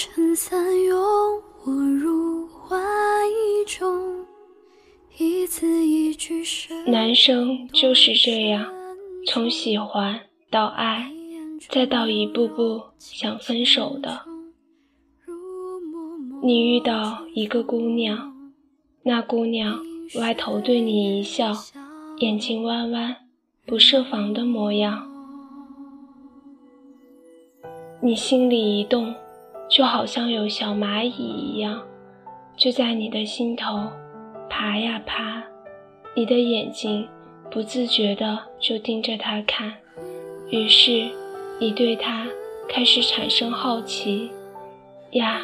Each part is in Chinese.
撑伞拥我入怀中，一字一句深男生就是这样，从喜欢到爱，再到一步步想分手的。你遇到一个姑娘，那姑娘歪头对你一笑，眼睛弯弯，不设防的模样。你心里一动，就好像有小蚂蚁一样，就在你的心头爬呀爬。你的眼睛不自觉的就盯着它看，于是你对它开始产生好奇。呀，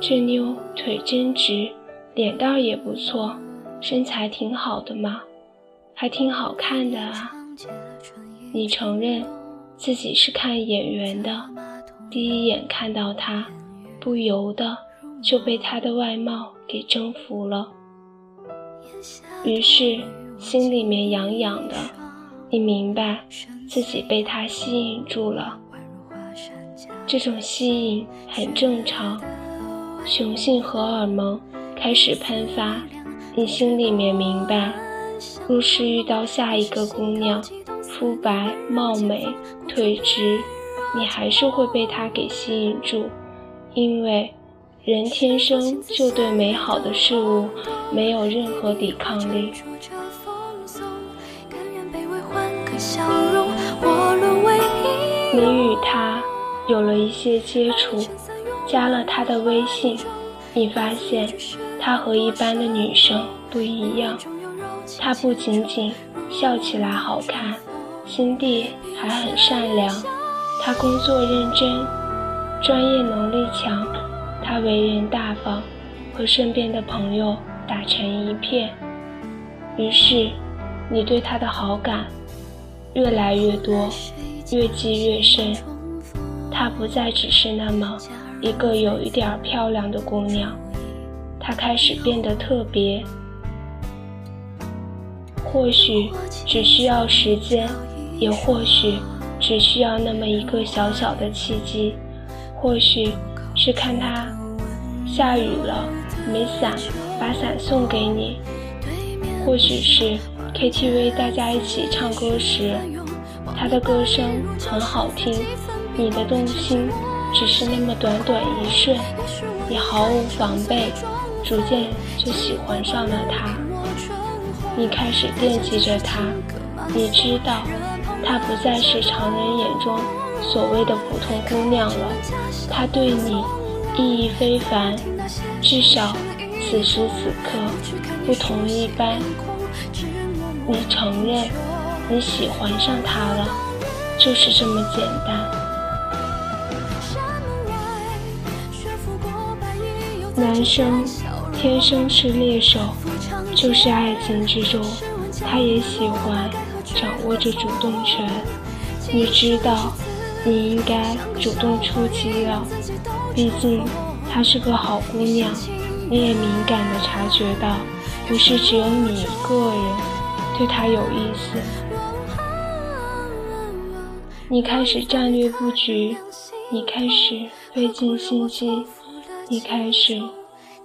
这妞腿真直，脸蛋也不错，身材挺好的嘛，还挺好看的啊。你承认自己是看眼缘的。第一眼看到他，不由得就被他的外貌给征服了，于是心里面痒痒的。你明白自己被他吸引住了，这种吸引很正常，雄性荷尔蒙开始喷发。你心里面明白，若是遇到下一个姑娘，肤白貌美，腿直。你还是会被他给吸引住，因为人天生就对美好的事物没有任何抵抗力。你与他有了一些接触，加了他的微信，你发现他和一般的女生不一样，他不仅仅笑起来好看，心地还很善良。他工作认真，专业能力强，他为人大方，和身边的朋友打成一片。于是，你对他的好感越来越多，越积越深。她不再只是那么一个有一点漂亮的姑娘，她开始变得特别。或许只需要时间，也或许。只需要那么一个小小的契机，或许是看他下雨了没伞，把伞送给你；或许是 KTV 大家一起唱歌时，他的歌声很好听，你的动心只是那么短短一瞬，你毫无防备，逐渐就喜欢上了他。你开始惦记着他，你知道。她不再是常人眼中所谓的普通姑娘了，她对你意义非凡，至少此时此刻不同一般。你承认你喜欢上她了，就是这么简单。男生天生是猎手，就是爱情之中，他也喜欢。握着主动权，你知道，你应该主动出击了。毕竟她是个好姑娘，你也敏感地察觉到，不是只有你一个人对她有意思。你开始战略布局，你开始费尽心机，你开始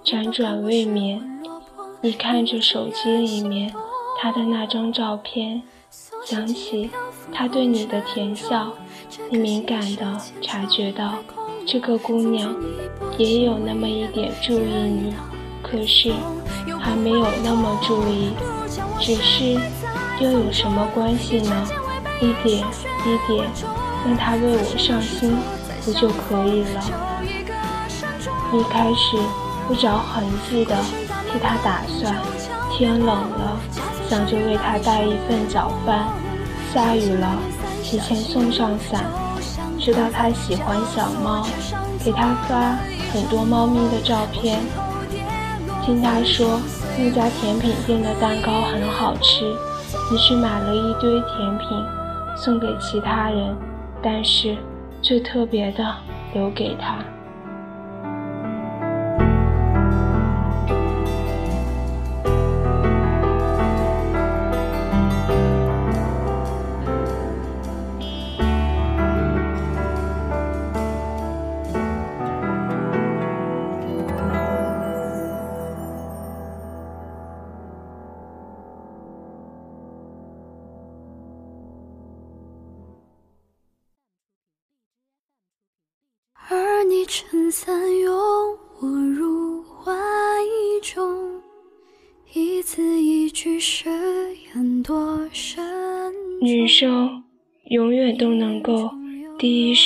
辗转未眠，你看着手机里面她的那张照片。想起他对你的甜笑，你敏感地察觉到这个姑娘也有那么一点注意你，可是还没有那么注意，只是又有什么关系呢？一点一点让他为我上心，不就可以了？你开始不着痕迹地替他打算，天冷了。想着为他带一份早饭，下雨了，提前送上伞。知道他喜欢小猫，给他发很多猫咪的照片。听他说那家甜品店的蛋糕很好吃，于是买了一堆甜品送给其他人，但是最特别的留给他。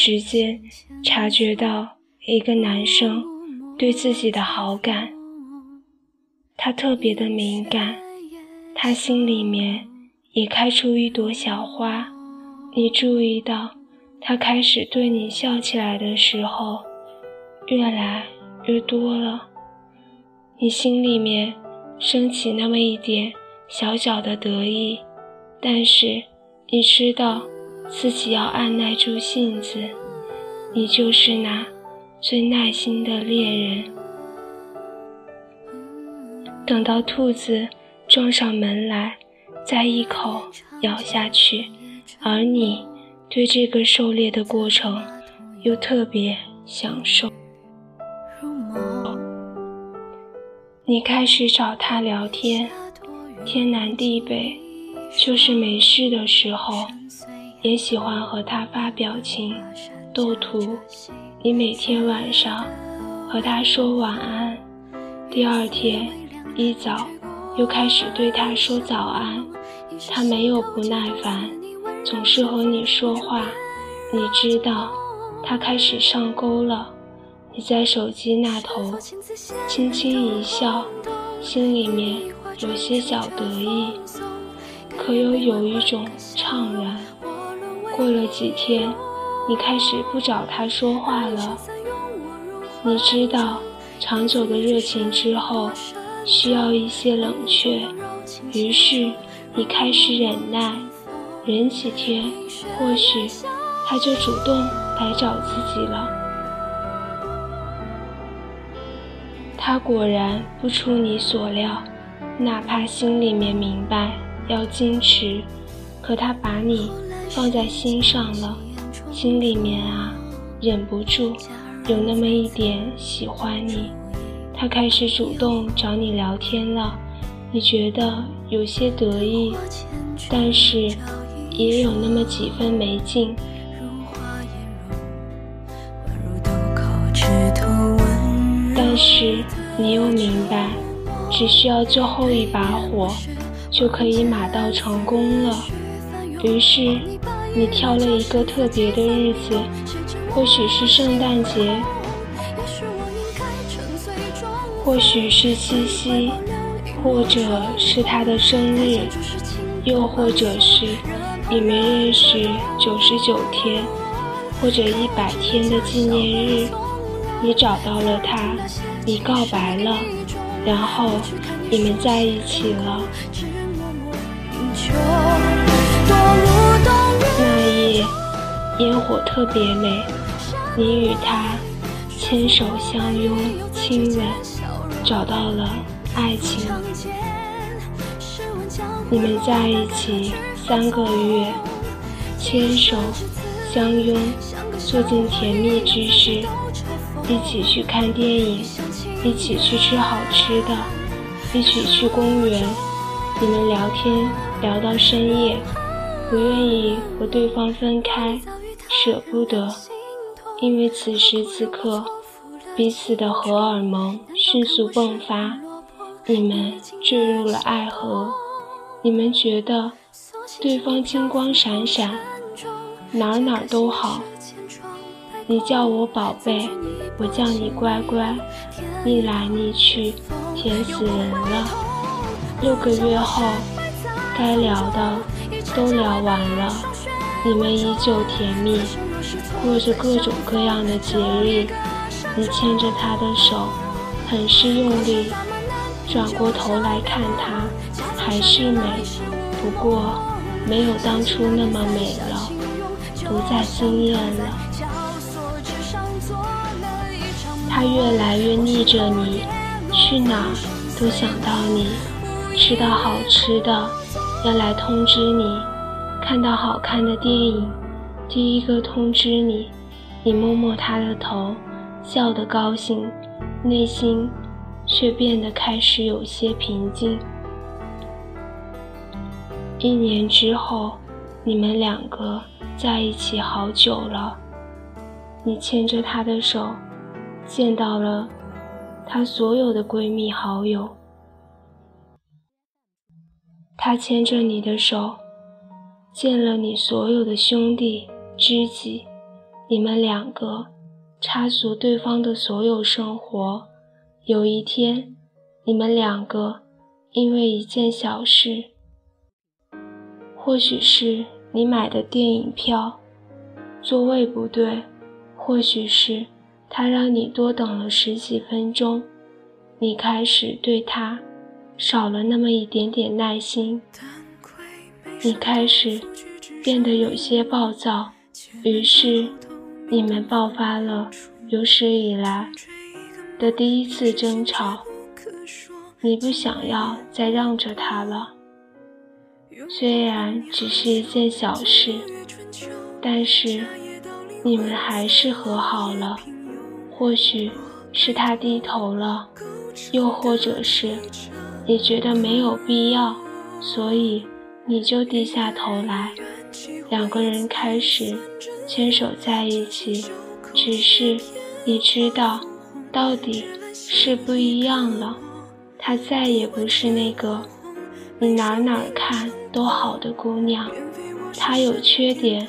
时间察觉到一个男生对自己的好感，他特别的敏感，他心里面也开出一朵小花。你注意到他开始对你笑起来的时候，越来越多了，你心里面升起那么一点小小的得意，但是。你知道自己要按耐住性子，你就是那最耐心的猎人。等到兔子撞上门来，再一口咬下去，而你对这个狩猎的过程又特别享受。你开始找他聊天，天南地北。就是没事的时候，也喜欢和他发表情、斗图。你每天晚上和他说晚安，第二天一早又开始对他说早安。他没有不耐烦，总是和你说话。你知道他开始上钩了。你在手机那头轻轻一笑，心里面有些小得意。可又有一种怅然。过了几天，你开始不找他说话了。你知道，长久的热情之后，需要一些冷却。于是，你开始忍耐，忍几天，或许他就主动来找自己了。他果然不出你所料，哪怕心里面明白。要矜持，可他把你放在心上了，心里面啊，忍不住有那么一点喜欢你。他开始主动找你聊天了，你觉得有些得意，但是也有那么几分没劲。但是你又明白，只需要最后一把火。就可以马到成功了。于是，你挑了一个特别的日子，或许是圣诞节，或许是七夕，或者是他的生日，又或者是你们认识九十九天或者一百天的纪念日。你找到了他，你告白了，然后你们在一起了。烟火特别美，你与他牵手相拥亲吻，找到了爱情。你们在一起三个月，牵手相拥，做尽甜蜜之事，一起去看电影，一起去吃好吃的，一起去公园。你们聊天。聊到深夜，不愿意和对方分开，舍不得，因为此时此刻，彼此的荷尔蒙迅速迸发，你们坠入了爱河，你们觉得对方金光闪闪，哪哪都好。你叫我宝贝，我叫你乖乖，腻来腻去，甜死人了。六个月后。该聊的都聊完了，你们依旧甜蜜，过着各种各样的节日。你牵着他的手，很是用力，转过头来看他，还是美，不过没有当初那么美了，不再惊艳了。他越来越腻着你，去哪都想到你，吃到好吃的。要来通知你，看到好看的电影，第一个通知你。你摸摸他的头，笑得高兴，内心却变得开始有些平静。一年之后，你们两个在一起好久了。你牵着他的手，见到了她所有的闺蜜好友。她牵着你的手，见了你所有的兄弟知己，你们两个插足对方的所有生活。有一天，你们两个因为一件小事，或许是你买的电影票座位不对，或许是他让你多等了十几分钟，你开始对他。少了那么一点点耐心，你开始变得有些暴躁，于是你们爆发了有史以来的第一次争吵。你不想要再让着他了，虽然只是一件小事，但是你们还是和好了。或许是他低头了，又或者是。你觉得没有必要，所以你就低下头来。两个人开始牵手在一起，只是你知道，到底是不一样了。她再也不是那个你哪哪看都好的姑娘，她有缺点，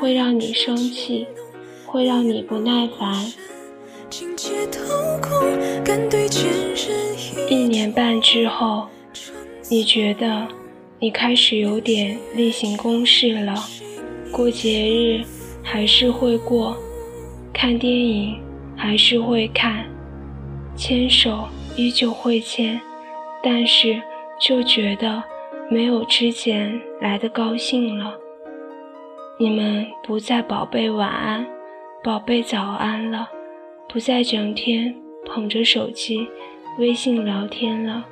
会让你生气，会让你不耐烦。一年半之后，你觉得你开始有点例行公事了，过节日还是会过，看电影还是会看，牵手依旧会牵，但是就觉得没有之前来的高兴了。你们不再宝贝晚安，宝贝早安了。不再整天捧着手机微信聊天了。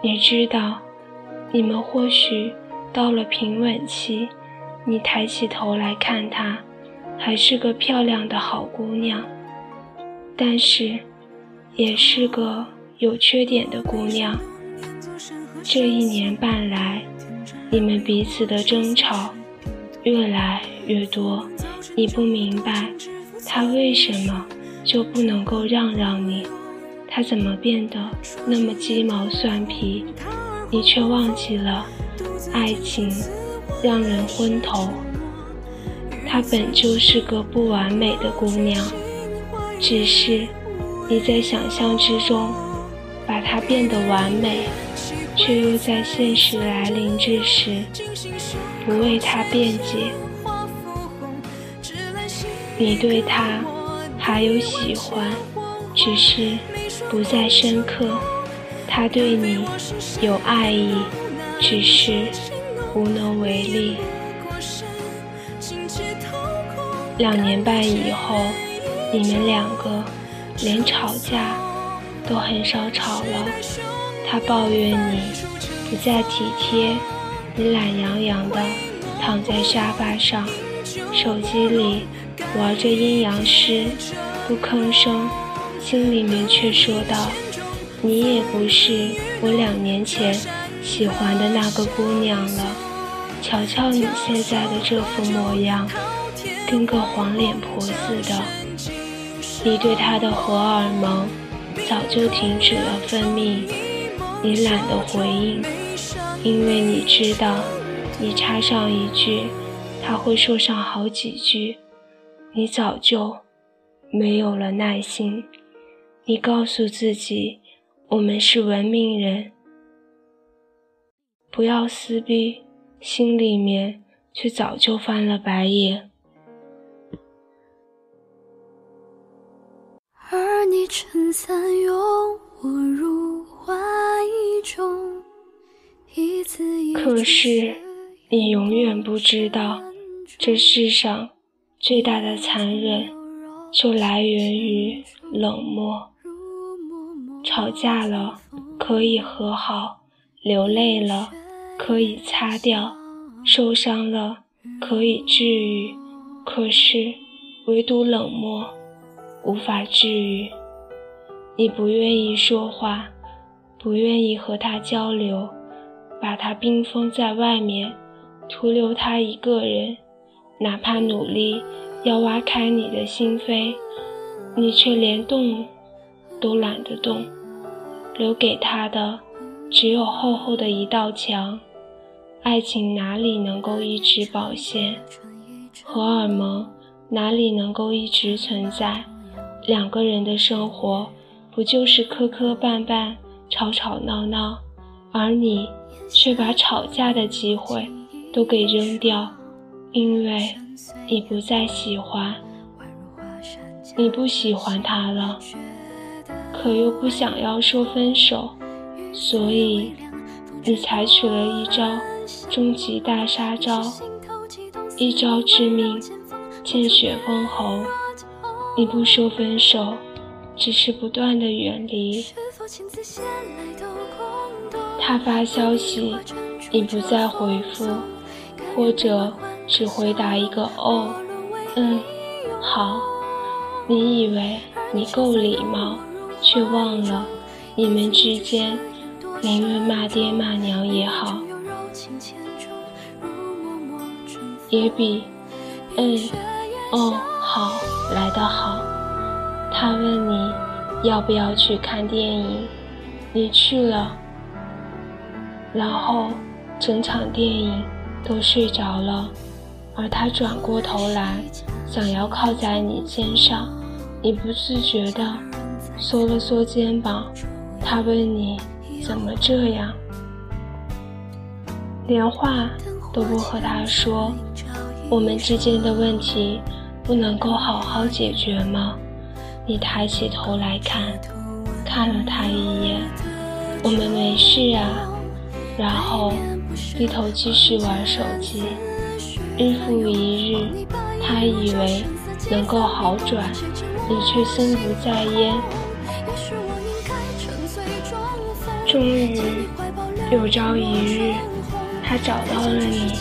你知道，你们或许到了平稳期。你抬起头来看她，还是个漂亮的好姑娘，但是也是个有缺点的姑娘。这一年半来，你们彼此的争吵越来越多。你不明白她为什么。就不能够让让你？他怎么变得那么鸡毛蒜皮？你却忘记了，爱情让人昏头。她本就是个不完美的姑娘，只是你在想象之中把她变得完美，却又在现实来临之时不为她辩解。你对她。还有喜欢，只是不再深刻；他对你有爱意，只是无能为力。两年半以后，你们两个连吵架都很少吵了。他抱怨你不再体贴，你懒洋洋的躺在沙发上，手机里。玩着阴阳师，不吭声，心里面却说道：“你也不是我两年前喜欢的那个姑娘了。瞧瞧你现在的这副模样，跟个黄脸婆似的。你对她的荷尔蒙早就停止了分泌，你懒得回应，因为你知道，你插上一句，他会说上好几句。”你早就没有了耐心。你告诉自己，我们是文明人，不要撕逼，心里面却早就翻了白眼。而你撑伞拥我入怀中，可是你永远不知道，这世上。最大的残忍，就来源于冷漠。吵架了可以和好，流泪了可以擦掉，受伤了可以治愈，可是唯独冷漠无法治愈。你不愿意说话，不愿意和他交流，把他冰封在外面，徒留他一个人。哪怕努力要挖开你的心扉，你却连动都懒得动，留给他的只有厚厚的一道墙。爱情哪里能够一直保鲜？荷尔蒙哪里能够一直存在？两个人的生活不就是磕磕绊绊、吵吵闹闹，而你却把吵架的机会都给扔掉，因为你不再喜欢。你不喜欢他了，可又不想要说分手，所以你采取了一招终极大杀招，一招致命，见血封喉。你不说分手，只是不断的远离。他发消息，你不再回复，或者只回答一个哦，嗯，好。你以为你够礼貌，却忘了你们之间宁愿骂爹骂娘也好，也比嗯哦好来得好。他问你要不要去看电影，你去了，然后整场电影都睡着了，而他转过头来。想要靠在你肩上，你不自觉地缩了缩肩膀。他问你怎么这样，连话都不和他说。我们之间的问题不能够好好解决吗？你抬起头来看，看了他一眼。我们没事啊，然后低头继续玩手机。日复一日。他以为能够好转，你却心不在焉。终于有朝一日，他找到了你，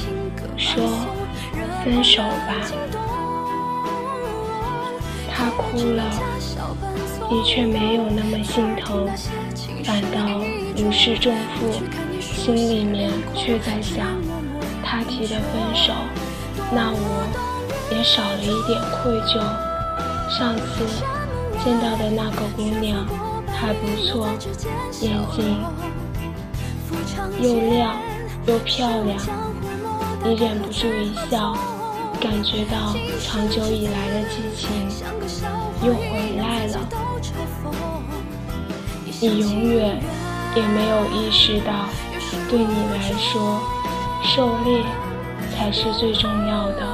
说分手吧。他哭了，你却没有那么心疼，反倒如释重负，心里面却在想，他提的分手，那我。也少了一点愧疚。上次见到的那个姑娘还不错，眼睛又亮又漂亮，你忍不住一笑，感觉到长久以来的激情又回来了。你永远也没有意识到，对你来说，狩猎才是最重要的。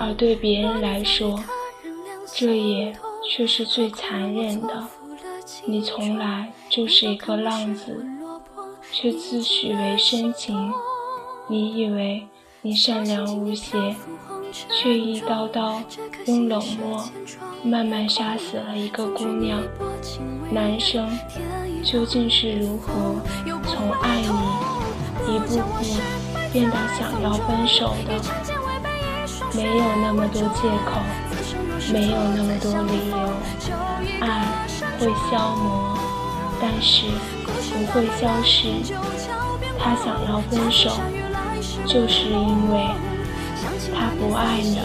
而对别人来说，这也却是最残忍的。你从来就是一个浪子，却自诩为深情。你以为你善良无邪，却一刀刀用冷漠慢慢杀死了一个姑娘。男生究竟是如何从爱你一步步变到想要分手的？没有那么多借口，没有那么多理由。爱会消磨，但是不会消失。他想要分手，就是因为他不爱你了。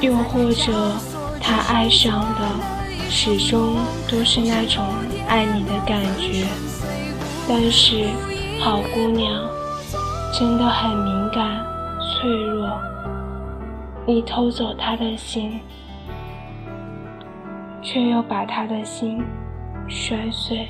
又或者，他爱上的始终都是那种爱你的感觉。但是，好姑娘真的很敏感。脆弱，你偷走他的心，却又把他的心摔碎。